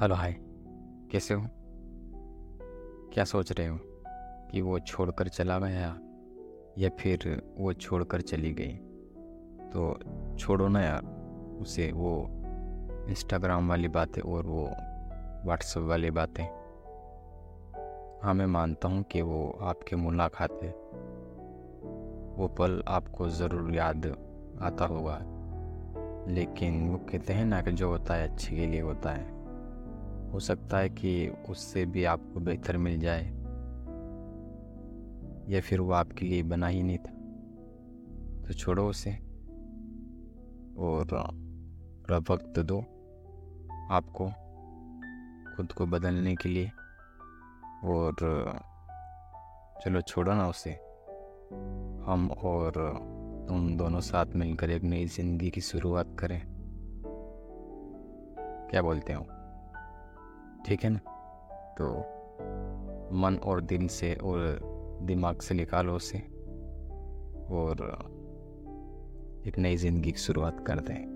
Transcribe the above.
Hello, हाय। कैसे हो? क्या सोच रहे हो कि वो छोड़कर चला गया या फिर वो छोड़कर चली गई? तो छोड़ो ना यार, उसे वो इंस्टाग्राम वाली बातें और वो व्हाट्सएप वाली बातें। हाँ मैं मानता हूँ कि वो आपके मुलाकात है। वो पल आपको ज़रूर याद आता होगा। लेकिन वो कहते हैं ना कि जो होता है, अच्छे के लिए होता है। हो सकता है कि उससे भी आपको बेहतर मिल जाए। या फिर वो आपके लिए बना ही नहीं था। तो छोड़ो उसे और वक्त दो आपको खुद को बदलने के लिए। और चलो छोड़ो ना उसे। हम और तुम दोनों साथ मिलकर एक नई ज़िंदगी की शुरुआत करें। क्या बोलते हो? ठीक है ना? तो मन और दिल से और दिमाग से निकालो उसे और एक नई ज़िंदगी की शुरुआत कर हैं